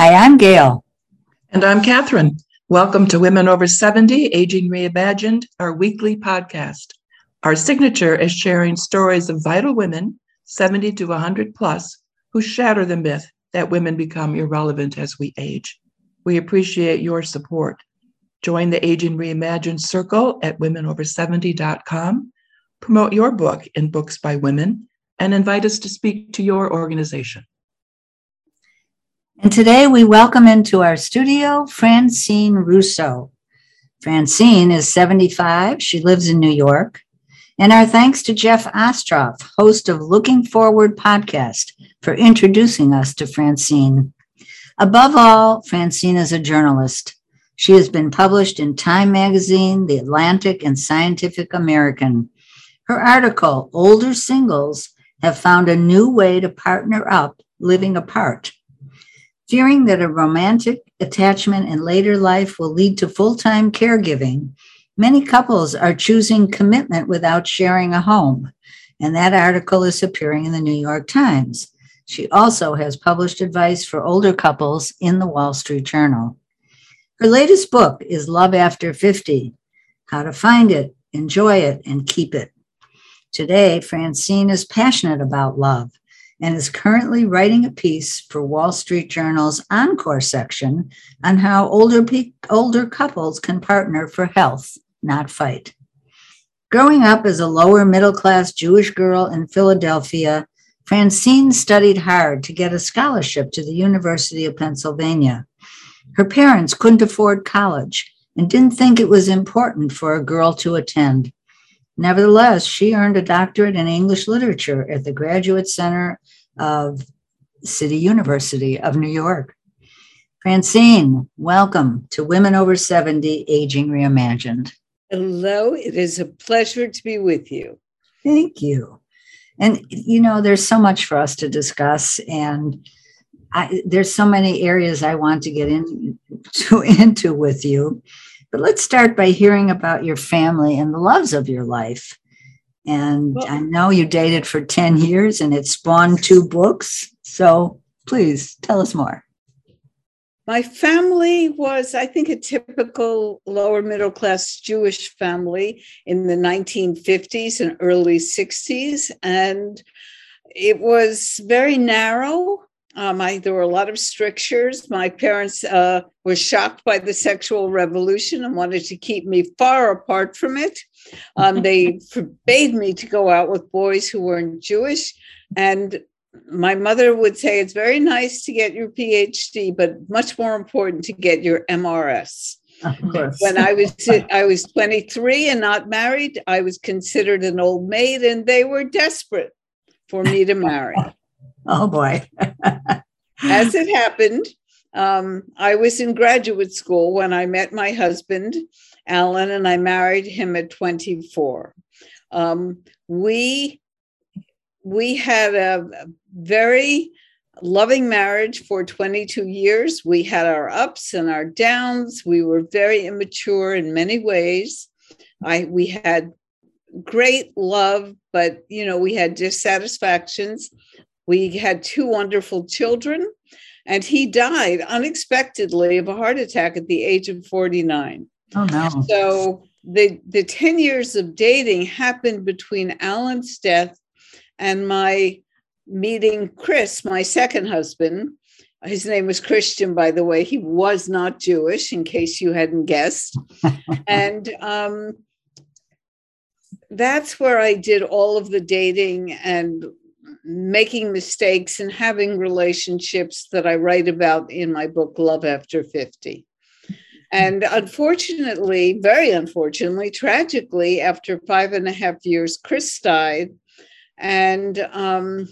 Hi, I'm Gail. And I'm Catherine. Welcome to Women Over 70 Aging Reimagined, our weekly podcast. Our signature is sharing stories of vital women, 70 to 100 plus, who shatter the myth that women become irrelevant as we age. We appreciate your support. Join the Aging Reimagined Circle at womenover70.com, promote your book in Books by Women, and invite us to speak to your organization. And today we welcome into our studio Francine Russo. Francine is 75. She lives in New York. And our thanks to Jeff Ostroff, host of Looking Forward podcast, for introducing us to Francine. Above all, Francine is a journalist. She has been published in Time Magazine, The Atlantic, and Scientific American. Her article, Older Singles Have Found a New Way to Partner Up Living Apart, Fearing that a romantic attachment in later life will lead to full time caregiving, many couples are choosing commitment without sharing a home. And that article is appearing in the New York Times. She also has published advice for older couples in the Wall Street Journal. Her latest book is Love After 50 How to Find It, Enjoy It, and Keep It. Today, Francine is passionate about love and is currently writing a piece for Wall Street Journal's Encore section on how older, pe- older couples can partner for health, not fight. Growing up as a lower middle class Jewish girl in Philadelphia, Francine studied hard to get a scholarship to the University of Pennsylvania. Her parents couldn't afford college and didn't think it was important for a girl to attend. Nevertheless, she earned a doctorate in English literature at the Graduate Center of City University of New York. Francine, welcome to Women Over 70 Aging Reimagined. Hello, it is a pleasure to be with you. Thank you. And, you know, there's so much for us to discuss, and I, there's so many areas I want to get into, into with you. But let's start by hearing about your family and the loves of your life. And well, I know you dated for 10 years and it spawned two books. So please tell us more. My family was, I think, a typical lower middle class Jewish family in the 1950s and early 60s. And it was very narrow. Um, I, there were a lot of strictures. My parents uh, were shocked by the sexual revolution and wanted to keep me far apart from it. Um, they forbade me to go out with boys who weren't Jewish. And my mother would say it's very nice to get your PhD, but much more important to get your MRS. when I was I was 23 and not married, I was considered an old maid, and they were desperate for me to marry. Oh boy. As it happened, um, I was in graduate school when I met my husband, Alan, and I married him at 24. Um, we we had a very loving marriage for 22 years. We had our ups and our downs. We were very immature in many ways. I we had great love, but you know, we had dissatisfactions. We had two wonderful children, and he died unexpectedly of a heart attack at the age of 49. Oh no. So the the 10 years of dating happened between Alan's death and my meeting Chris, my second husband. His name was Christian, by the way. He was not Jewish, in case you hadn't guessed. and um, that's where I did all of the dating and making mistakes and having relationships that I write about in my book, Love After 50. And unfortunately, very unfortunately, tragically, after five and a half years, Chris died. And um,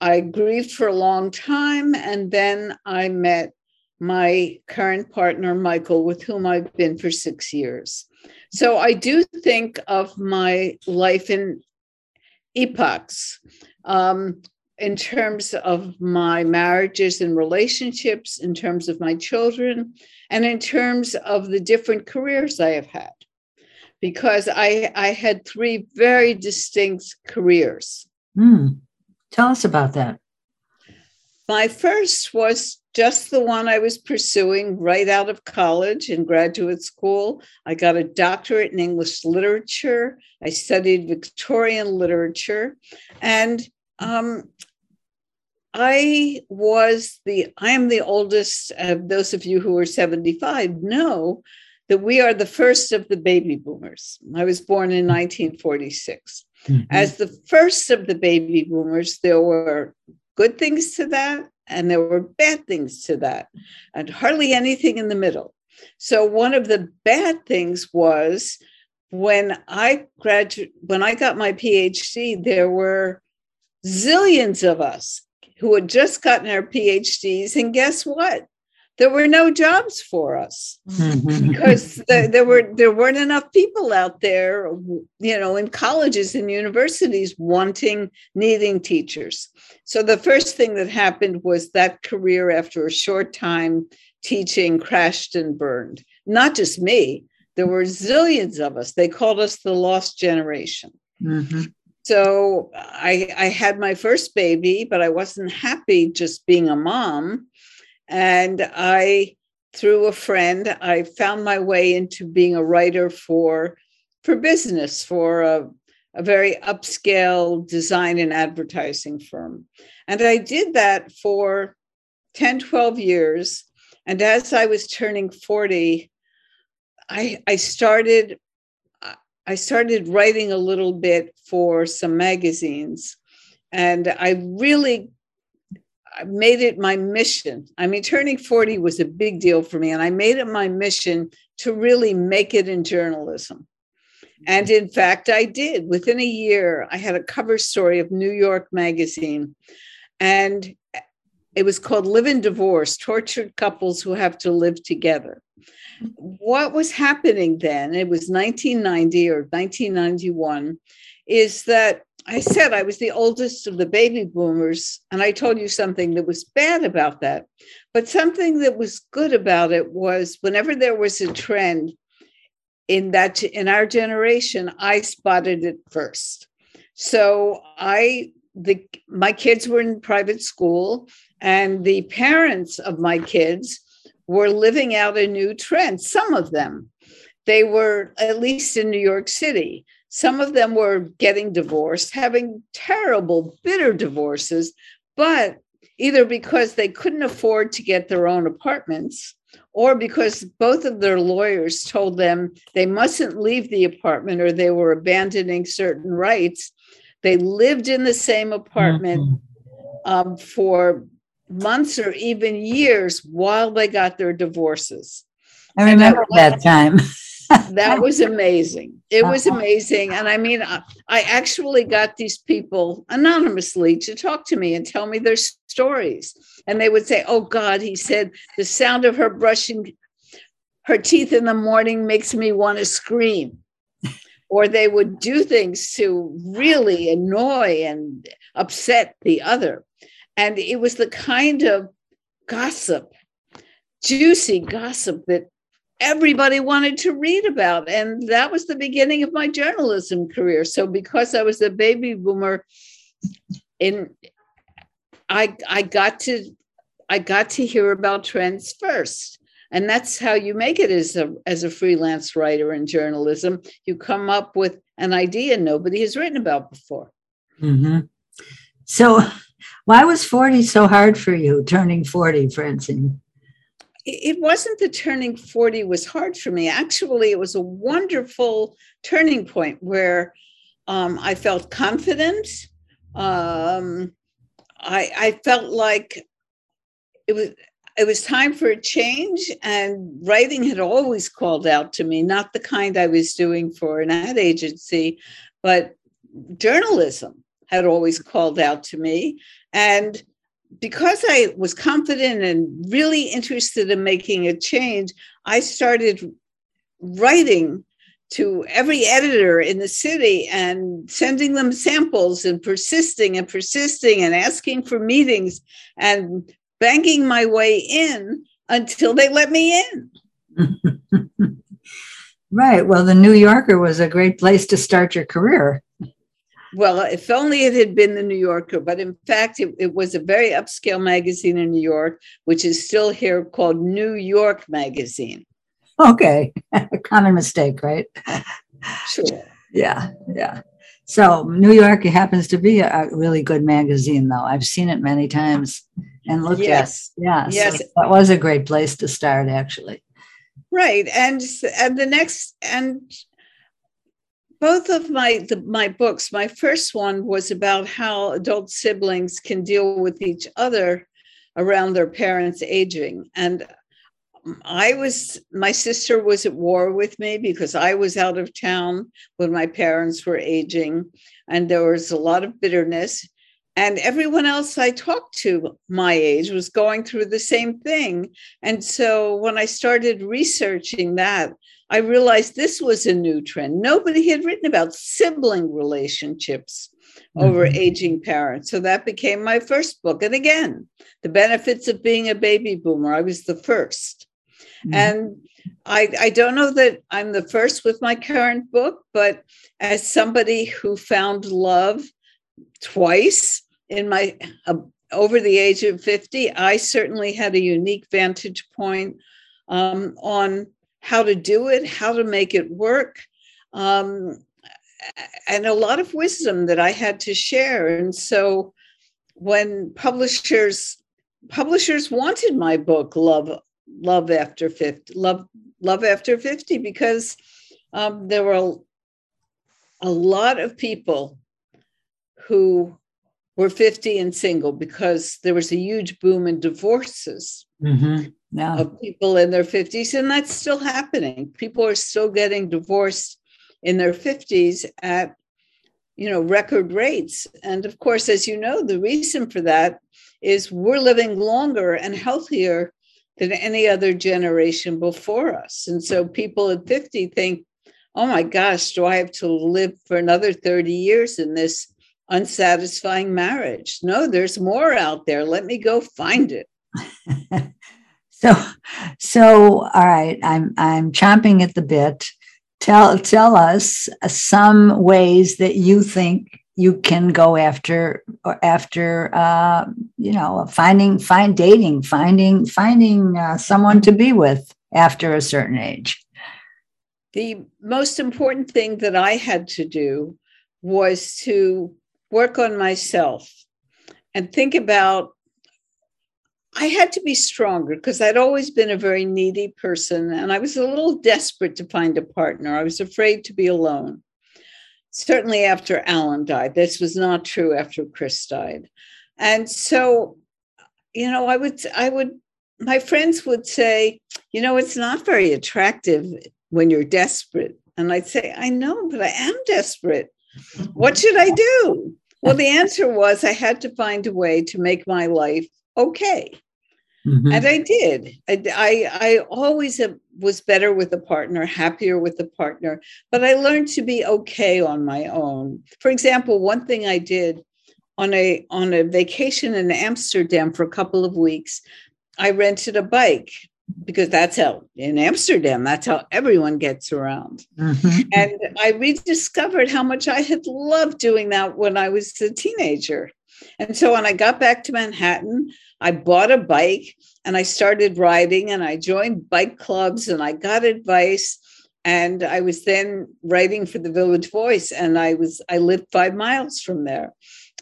I grieved for a long time. And then I met my current partner, Michael, with whom I've been for six years. So I do think of my life in epochs um, in terms of my marriages and relationships, in terms of my children, and in terms of the different careers I have had. Because I, I had three very distinct careers. Mm. Tell us about that. My first was just the one I was pursuing right out of college and graduate school. I got a doctorate in English literature. I studied Victorian literature. And um, I was the, I am the oldest of those of you who are 75 know that we are the first of the baby boomers. I was born in 1946. Mm-hmm. As the first of the baby boomers, there were good things to that and there were bad things to that, and hardly anything in the middle. So one of the bad things was when I graduated, when I got my PhD, there were zillions of us who had just gotten our PhDs, and guess what? There were no jobs for us. Mm-hmm. because the, there were there weren't enough people out there you know in colleges and universities wanting needing teachers. So the first thing that happened was that career after a short time teaching crashed and burned. Not just me there were zillions of us. They called us the lost generation. Mm-hmm. so I, I had my first baby but i wasn't happy just being a mom and I, through a friend, I found my way into being a writer for for business for a, a very upscale design and advertising firm. And I did that for 10, 12 years. And as I was turning 40, I, I started I started writing a little bit for some magazines. And I really I made it my mission. I mean, turning 40 was a big deal for me, and I made it my mission to really make it in journalism. And in fact, I did. Within a year, I had a cover story of New York Magazine, and it was called Live in Divorce Tortured Couples Who Have to Live Together. What was happening then, it was 1990 or 1991, is that I said I was the oldest of the baby boomers, and I told you something that was bad about that. But something that was good about it was whenever there was a trend in that in our generation, I spotted it first. So I the my kids were in private school, and the parents of my kids were living out a new trend. Some of them, they were at least in New York City some of them were getting divorced, having terrible, bitter divorces, but either because they couldn't afford to get their own apartments or because both of their lawyers told them they mustn't leave the apartment or they were abandoning certain rights. They lived in the same apartment mm-hmm. um, for months or even years while they got their divorces. I remember that time. that was amazing. It was uh-huh. amazing. And I mean, I, I, actually got these people anonymously to talk to me and tell me their stories. And they would say, Oh God, he said, the sound of her brushing her teeth in the morning makes me want to scream. or they would do things to really annoy and upset the other. And it was the kind of gossip, juicy gossip that everybody wanted to read about. And that was the beginning of my journalism career. So because I was a baby boomer, in I I got to I got to hear about trends first. And that's how you make it as a as a freelance writer in journalism. You come up with an idea nobody has written about before. Mm-hmm. So why was 40 so hard for you, turning 40, Francine? It wasn't the turning 40 was hard for me. Actually, it was a wonderful turning point where um, I felt confident. Um, I, I felt like it was it was time for a change and writing had always called out to me not the kind i was doing for an ad agency but journalism had always called out to me and because I was confident and really interested in making a change, I started writing to every editor in the city and sending them samples and persisting and persisting and asking for meetings and banging my way in until they let me in. right. Well, the New Yorker was a great place to start your career. Well, if only it had been the New Yorker, but in fact, it, it, was a very upscale magazine in New York, which is still here called New York Magazine. Okay, common mistake, right? Sure. Yeah, yeah. So New York happens to be a really good magazine, though. I've seen it many times and looked yes. at. Yeah, yes, so that was a great place to start, actually. Right, and and the next and both of my the, my books. My first one was about how adult siblings can deal with each other around their parents aging, and I was my sister was at war with me because I was out of town when my parents were aging, and there was a lot of bitterness. And everyone else I talked to my age was going through the same thing. And so when I started researching that, I realized this was a new trend. Nobody had written about sibling relationships over mm-hmm. aging parents. So that became my first book. And again, the benefits of being a baby boomer. I was the 1st mm-hmm. And I, I don't know that I'm the first with my current book, but as somebody who found love twice in my uh, over the age of 50, I certainly had a unique vantage point um, on how to do it, how to make it work, um, and a lot of wisdom that I had to share. And so when publishers publishers wanted my book, Love Love After 50, Love Love After 50, because um, there were a, a lot of people who were 50 and single because there was a huge boom in divorces mm-hmm. Yeah. of people in their 50s. And that's still happening. People are still getting divorced in their 50s at you know record rates and of course as you know the reason for that is we're living longer and healthier than any other generation before us and so people at 50 think oh my gosh do i have to live for another 30 years in this unsatisfying marriage. No, there's more out there. Let me go find it. so so all right, I'm I'm chomping at the bit. Tell tell us some ways that you think you can go after or after uh, you know finding find dating finding finding uh, someone to be with after a certain age the most important thing that i had to do was to work on myself and think about I had to be stronger because I'd always been a very needy person and I was a little desperate to find a partner. I was afraid to be alone. Certainly after Alan died. This was not true after Chris died. And so, you know, I would, I would, my friends would say, you know, it's not very attractive when you're desperate. And I'd say, I know, but I am desperate. What should I do? Well, the answer was I had to find a way to make my life okay. Mm-hmm. And I did. I, I, I always was better with a partner, happier with a partner, but I learned to be okay on my own. For example, one thing I did on a on a vacation in Amsterdam for a couple of weeks, I rented a bike because that's how in Amsterdam, that's how everyone gets around. Mm-hmm. And I rediscovered how much I had loved doing that when I was a teenager. And so when I got back to Manhattan, I bought a bike and I started riding and I joined bike clubs and I got advice. And I was then writing for the Village Voice and I was I lived five miles from there.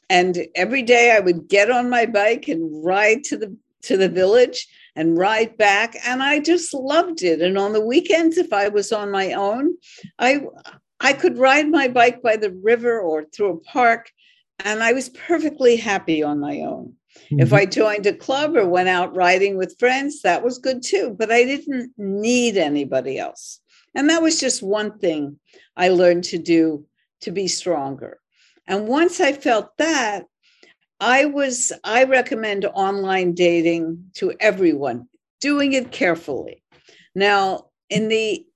And every day I would get on my bike and ride to the to the village and ride back and i just loved it and on the weekends if i was on my own i i could ride my bike by the river or through a park and i was perfectly happy on my own mm-hmm. if i joined a club or went out riding with friends that was good too but i didn't need anybody else and that was just one thing i learned to do to be stronger and once i felt that I was, I recommend online dating to everyone, doing it carefully. Now, in the,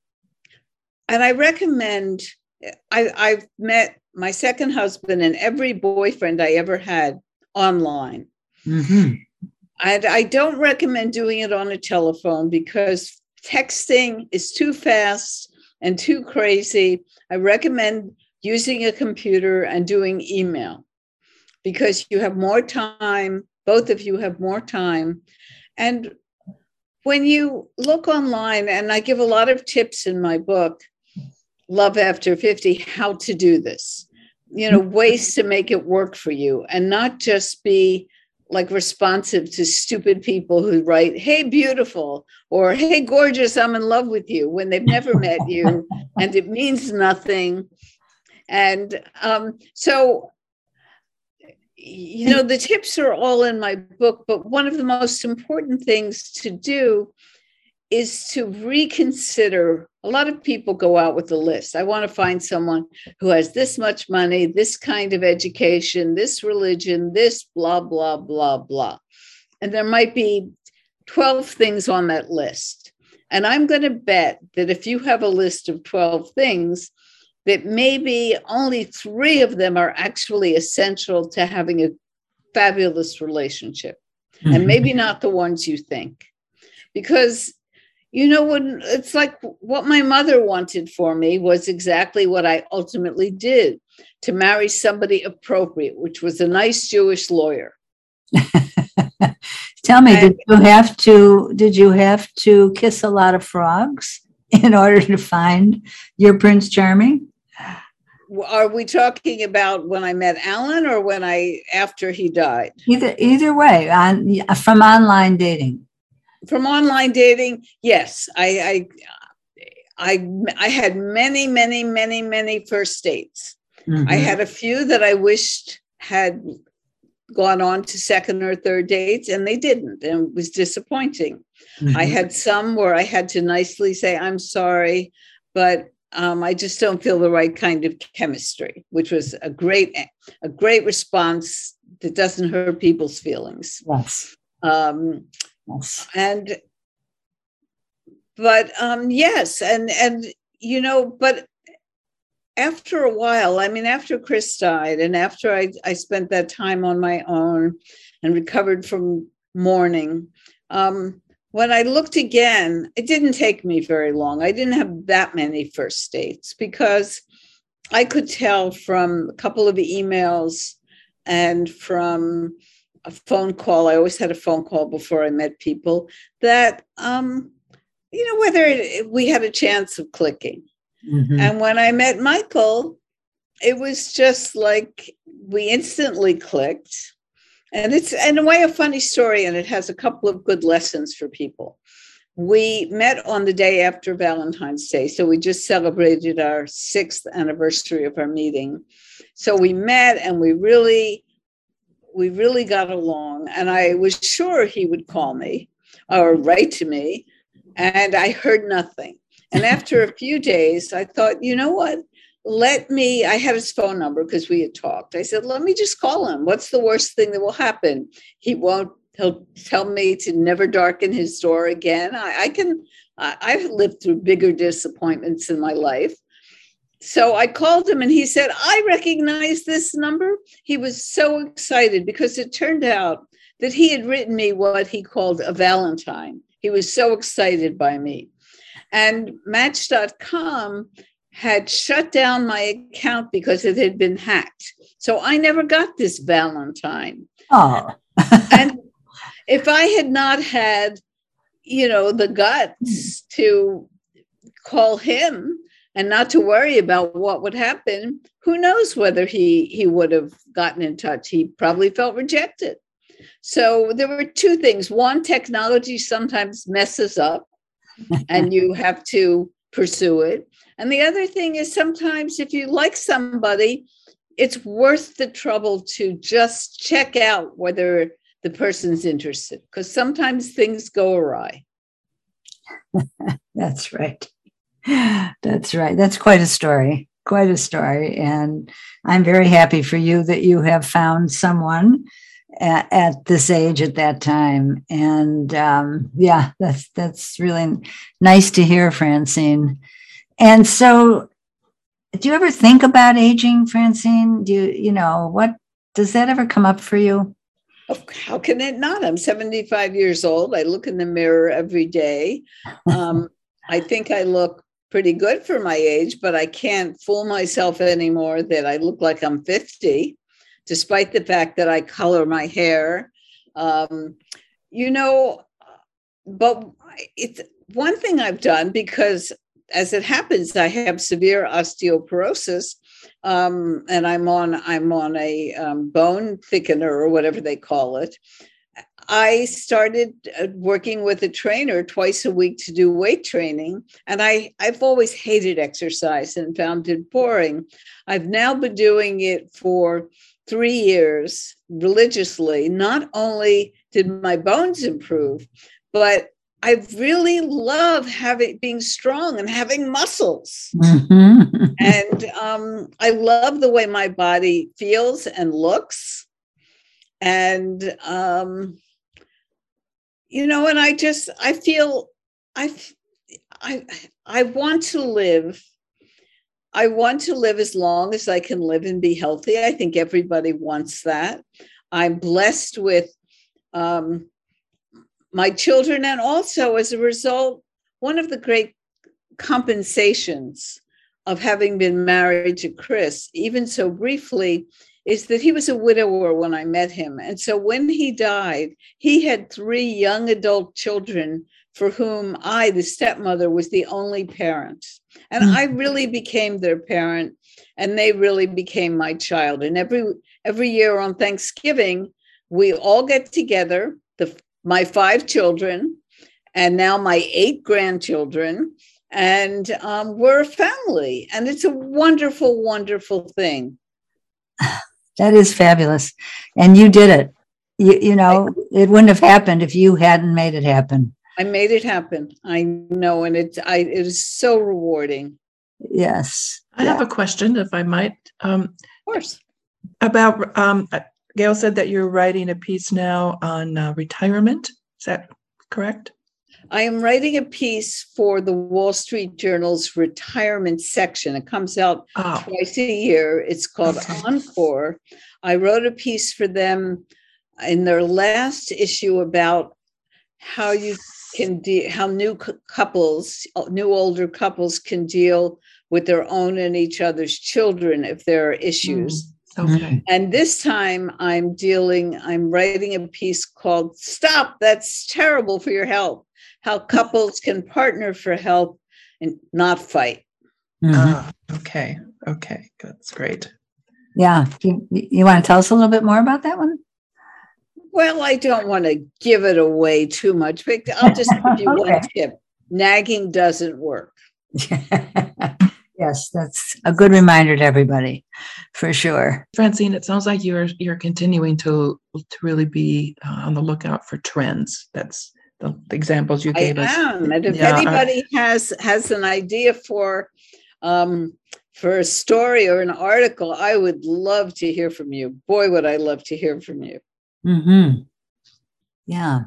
and I recommend, I, I've met my second husband and every boyfriend I ever had online. Mm-hmm. I don't recommend doing it on a telephone because texting is too fast and too crazy. I recommend using a computer and doing email because you have more time, both of you have more time. And when you look online, and I give a lot of tips in my book, Love After 50, how to do this, you know, ways to make it work for you and not just be like responsive to stupid people who write, Hey, beautiful, or Hey, gorgeous, I'm in love with you when they've never met you and it means nothing. And um, so, you know, the tips are all in my book, but one of the most important things to do is to reconsider. A lot of people go out with a list. I want to find someone who has this much money, this kind of education, this religion, this blah, blah, blah, blah. And there might be 12 things on that list. And I'm going to bet that if you have a list of 12 things, that maybe only three of them are actually essential to having a fabulous relationship, mm-hmm. and maybe not the ones you think. Because you know when it's like what my mother wanted for me was exactly what i ultimately did to marry somebody appropriate which was a nice jewish lawyer. Tell me and, did you have to did you have to kiss a lot of frogs in order to find your prince charming? Are we talking about when i met alan or when i after he died? Either either way on from online dating from online dating, yes, I, I, I, I had many, many, many, many first dates. Mm-hmm. I had a few that I wished had gone on to second or third dates, and they didn't, and it was disappointing. Mm-hmm. I had some where I had to nicely say, "I'm sorry," but um, I just don't feel the right kind of chemistry, which was a great, a great response that doesn't hurt people's feelings. Yes. Um, Yes. And but um yes, and and you know, but after a while, I mean, after Chris died, and after I, I spent that time on my own and recovered from mourning, um, when I looked again, it didn't take me very long. I didn't have that many first dates because I could tell from a couple of emails and from a phone call. I always had a phone call before I met people that, um, you know, whether it, we had a chance of clicking. Mm-hmm. And when I met Michael, it was just like we instantly clicked. And it's in a way a funny story, and it has a couple of good lessons for people. We met on the day after Valentine's Day. So we just celebrated our sixth anniversary of our meeting. So we met and we really we really got along. And I was sure he would call me or write to me. And I heard nothing. And after a few days, I thought, you know what? Let me, I had his phone number because we had talked. I said, let me just call him. What's the worst thing that will happen? He won't, he'll tell me to never darken his door again. I, I can, I, I've lived through bigger disappointments in my life. So I called him and he said, I recognize this number. He was so excited because it turned out that he had written me what he called a Valentine. He was so excited by me. And Match.com had shut down my account because it had been hacked. So I never got this Valentine. Oh. and if I had not had, you know, the guts hmm. to call him, and not to worry about what would happen. Who knows whether he he would have gotten in touch. He probably felt rejected. So there were two things. One technology sometimes messes up and you have to pursue it. And the other thing is sometimes if you like somebody it's worth the trouble to just check out whether the person's interested because sometimes things go awry. That's right that's right. That's quite a story. Quite a story. And I'm very happy for you that you have found someone at, at this age at that time. And um, yeah, that's that's really nice to hear, Francine. And so do you ever think about aging, Francine? Do you, you know, what does that ever come up for you? How can it not? I'm 75 years old. I look in the mirror every day. Um, I think I look pretty good for my age, but I can't fool myself anymore that I look like I'm 50, despite the fact that I color my hair. Um, you know, but it's one thing I've done because as it happens, I have severe osteoporosis. Um, and I'm on I'm on a um, bone thickener or whatever they call it, I started uh, working with a trainer twice a week to do weight training. And I, I've always hated exercise and found it boring. I've now been doing it for three years religiously. Not only did my bones improve, but I really love having being strong and having muscles. Mm-hmm. and um, I love the way my body feels and looks. And um, you know and i just i feel i i i want to live i want to live as long as i can live and be healthy. I think everybody wants that. I'm blessed with um, my children and also as a result one of the great compensations of having been married to chris even so briefly is that he was a widower when I met him. And so when he died, he had three young adult children for whom I, the stepmother, was the only parent. And mm-hmm. I really became their parent and they really became my child. And every every year on Thanksgiving, we all get together, the my five children, and now my eight grandchildren, and um, we're a family. And it's a wonderful, wonderful thing. That is fabulous. And you did it. You, you know, it wouldn't have happened if you hadn't made it happen. I made it happen. I know. And it, I, it is so rewarding. Yes. I yeah. have a question, if I might. Um, of course. About, um, Gail said that you're writing a piece now on uh, retirement. Is that correct? I am writing a piece for the Wall Street Journal's retirement section. It comes out oh. twice a year. It's called okay. Encore. I wrote a piece for them in their last issue about how you can de- how new couples, new older couples can deal with their own and each other's children if there are issues. Mm. Okay. And this time I'm dealing, I'm writing a piece called Stop, That's Terrible for Your Health how couples can partner for help and not fight. Mm-hmm. Ah, okay. Okay. That's great. Yeah. You, you want to tell us a little bit more about that one? Well, I don't want to give it away too much, but I'll just give you okay. one tip. Nagging doesn't work. yes, that's a good reminder to everybody, for sure. Francine, it sounds like you're you're continuing to to really be uh, on the lookout for trends. That's the, examples you gave I us. Am. And if yeah, anybody has has an idea for um, for a story or an article, I would love to hear from you. Boy, would I love to hear from you. Hmm. Yeah.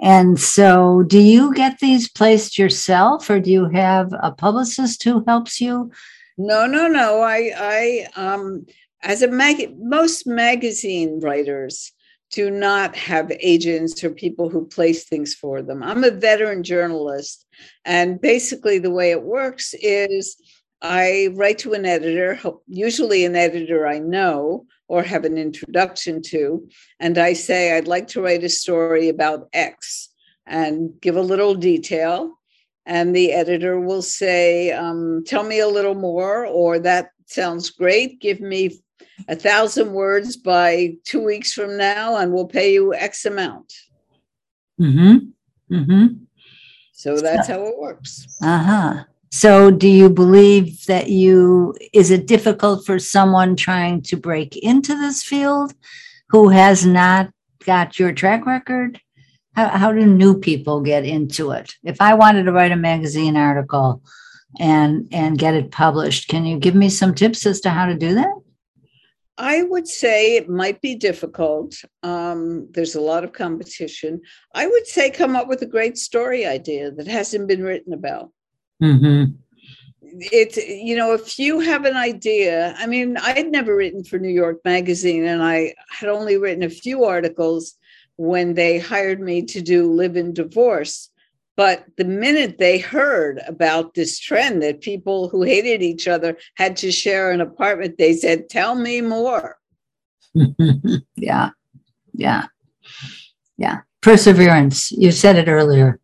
And so, do you get these placed yourself, or do you have a publicist who helps you? No, no, no. I, I, um, as a mag, most magazine writers do not have agents or people who place things for them. I'm a veteran journalist, and basically, the way it works is I write to an editor, usually an editor I know or have an introduction to, and I say, I'd like to write a story about X and give a little detail. And the editor will say, um, Tell me a little more, or that sounds great. Give me a thousand words by two weeks from now and we'll pay you X amount. Mm-hmm. Mm-hmm. So that's how it works. Uh-huh. So do you believe that you is it difficult for someone trying to break into this field who has not got your track record? How, how do new people get into it? If I wanted to write a magazine article and and get it published, can you give me some tips as to how to do that? I would say it might be difficult. Um, there's a lot of competition. I would say come up with a great story idea that hasn't been written about. Mm-hmm. It's, you know, if you have an idea, I mean, I'd never written for New York Magazine and I had only written a few articles when they hired me to do Live in Divorce. But the minute they heard about this trend that people who hated each other had to share an apartment, they said, Tell me more. yeah. Yeah. Yeah. Perseverance. You said it earlier.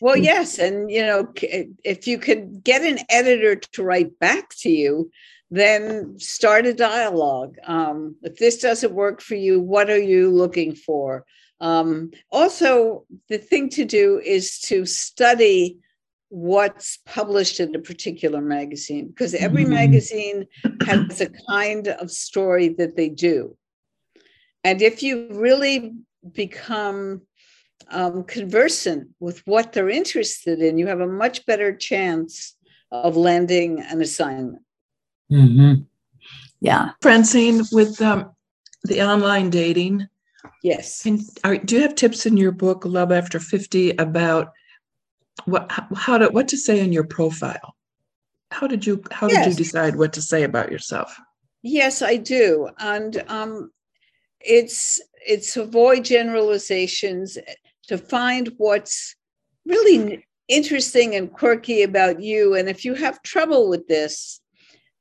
Well, yes. And, you know, if you could get an editor to write back to you, then start a dialogue. Um, if this doesn't work for you, what are you looking for? Um, also, the thing to do is to study what's published in a particular magazine because every mm-hmm. magazine has a kind of story that they do. And if you really become um, conversant with what they're interested in, you have a much better chance of landing an assignment. Mm-hmm. Yeah. Francine, with um, the online dating, yes. Can, are, do you have tips in your book, Love After 50, about what how to what to say in your profile? How did you how yes. did you decide what to say about yourself? Yes, I do. And um, it's it's avoid generalizations to find what's really interesting and quirky about you. And if you have trouble with this,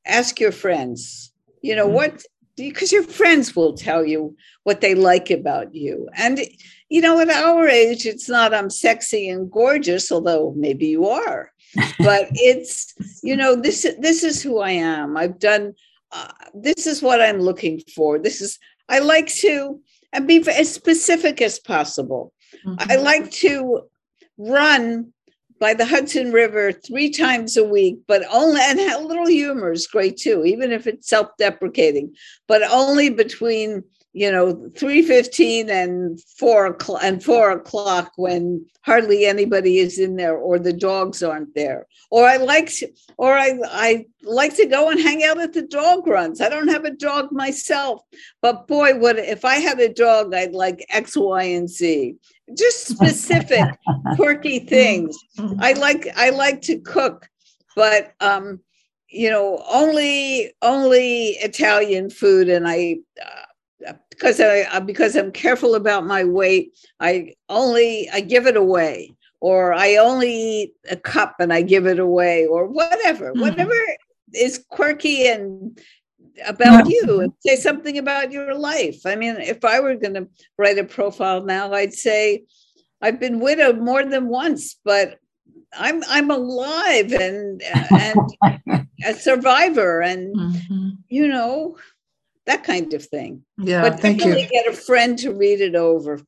ask your friends. You know, mm-hmm. what because your friends will tell you what they like about you. And you know, at our age, it's not I'm sexy and gorgeous, although maybe you are. but it's you know this this is who I am. I've done uh, this is what I'm looking for. This is I like to and be as specific as possible. Mm-hmm. I like to run by the Hudson River three times a week, but only, and a little humor is great too, even if it's self deprecating, but only between you know 3.15 and 4 o'clock and 4 o'clock when hardly anybody is in there or the dogs aren't there. Or i like to, or I, I like to go and hang out at the dog runs. I don't have a dog myself but boy what if i had a dog i'd like x y and z just specific quirky things. I like i like to cook but um you know only only italian food. And i uh, because I uh, because I'm careful about my weight, I only I give it away, or I only eat a cup and I give it away, or whatever, mm-hmm. whatever is quirky and about you and say something about your life. I mean, if I were going to write a profile now, I'd say I've been widowed more than once, but I'm I'm alive and and a survivor, and mm-hmm. you know that kind of thing. Yeah, but thank you. get a friend to read it over,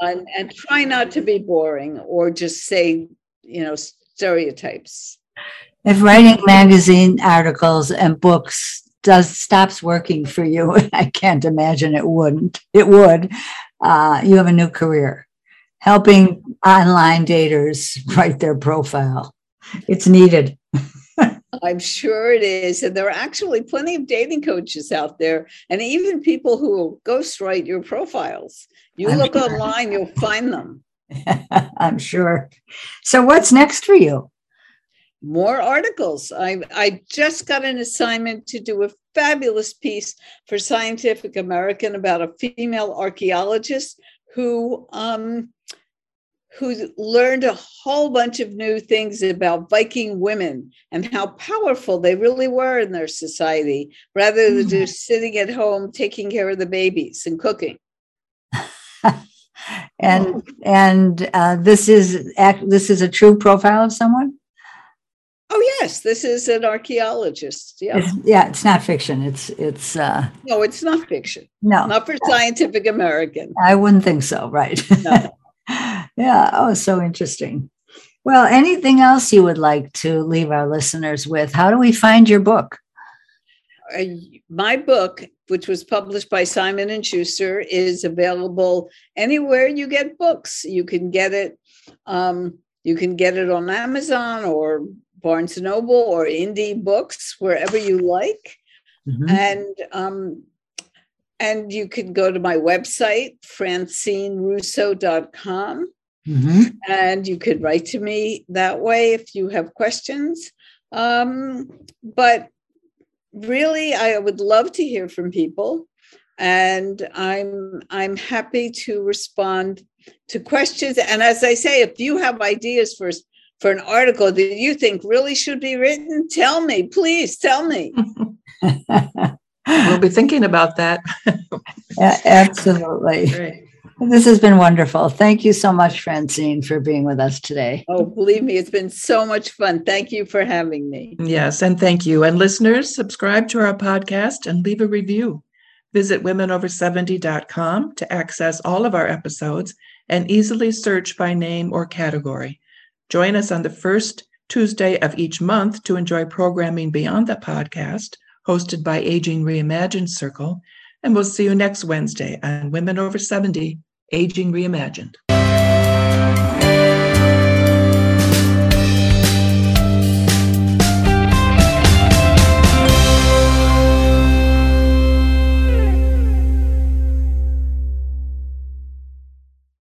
and, and try not to be boring or just say you know stereotypes. If writing magazine articles and books does stops working for you, I can't imagine it wouldn't. It would. Uh, you have a new career, helping online daters write their profile. It's needed. I'm sure it is. And there are actually plenty of dating coaches out there, and even people who will ghostwrite your profiles. You I'm look sure. online, you'll find them. I'm sure. So, what's next for you? More articles. I, I just got an assignment to do a fabulous piece for Scientific American about a female archaeologist who um, who learned a whole bunch of new things about Viking women and how powerful they really were in their society, rather than mm. just sitting at home taking care of the babies and cooking. and and uh, this is this is a true profile of someone. Oh yes, this is an archaeologist. Yeah, it's, yeah, it's not fiction. It's it's. Uh, no, it's not fiction. No, not for Scientific American. I wouldn't think so. Right. No. yeah. Oh, so interesting. Well, anything else you would like to leave our listeners with? How do we find your book? Uh, my book, which was published by Simon and Schuster, is available anywhere you get books. You can get it. Um, you can get it on Amazon or Barnes and Noble or Indie Books, wherever you like. Mm-hmm. And um, and you can go to my website, francinerusso.com. Mm-hmm. And you could write to me that way if you have questions. Um, but really, I would love to hear from people. And I'm I'm happy to respond to questions. And as I say, if you have ideas for for an article that you think really should be written, tell me, please tell me. we'll be thinking about that. yeah, absolutely. Great. This has been wonderful. Thank you so much, Francine, for being with us today. Oh, believe me, it's been so much fun. Thank you for having me. Yes, and thank you. And listeners, subscribe to our podcast and leave a review. Visit womenover70.com to access all of our episodes and easily search by name or category. Join us on the first Tuesday of each month to enjoy programming beyond the podcast, hosted by Aging Reimagined Circle. And we'll see you next Wednesday on Women Over 70 Aging Reimagined.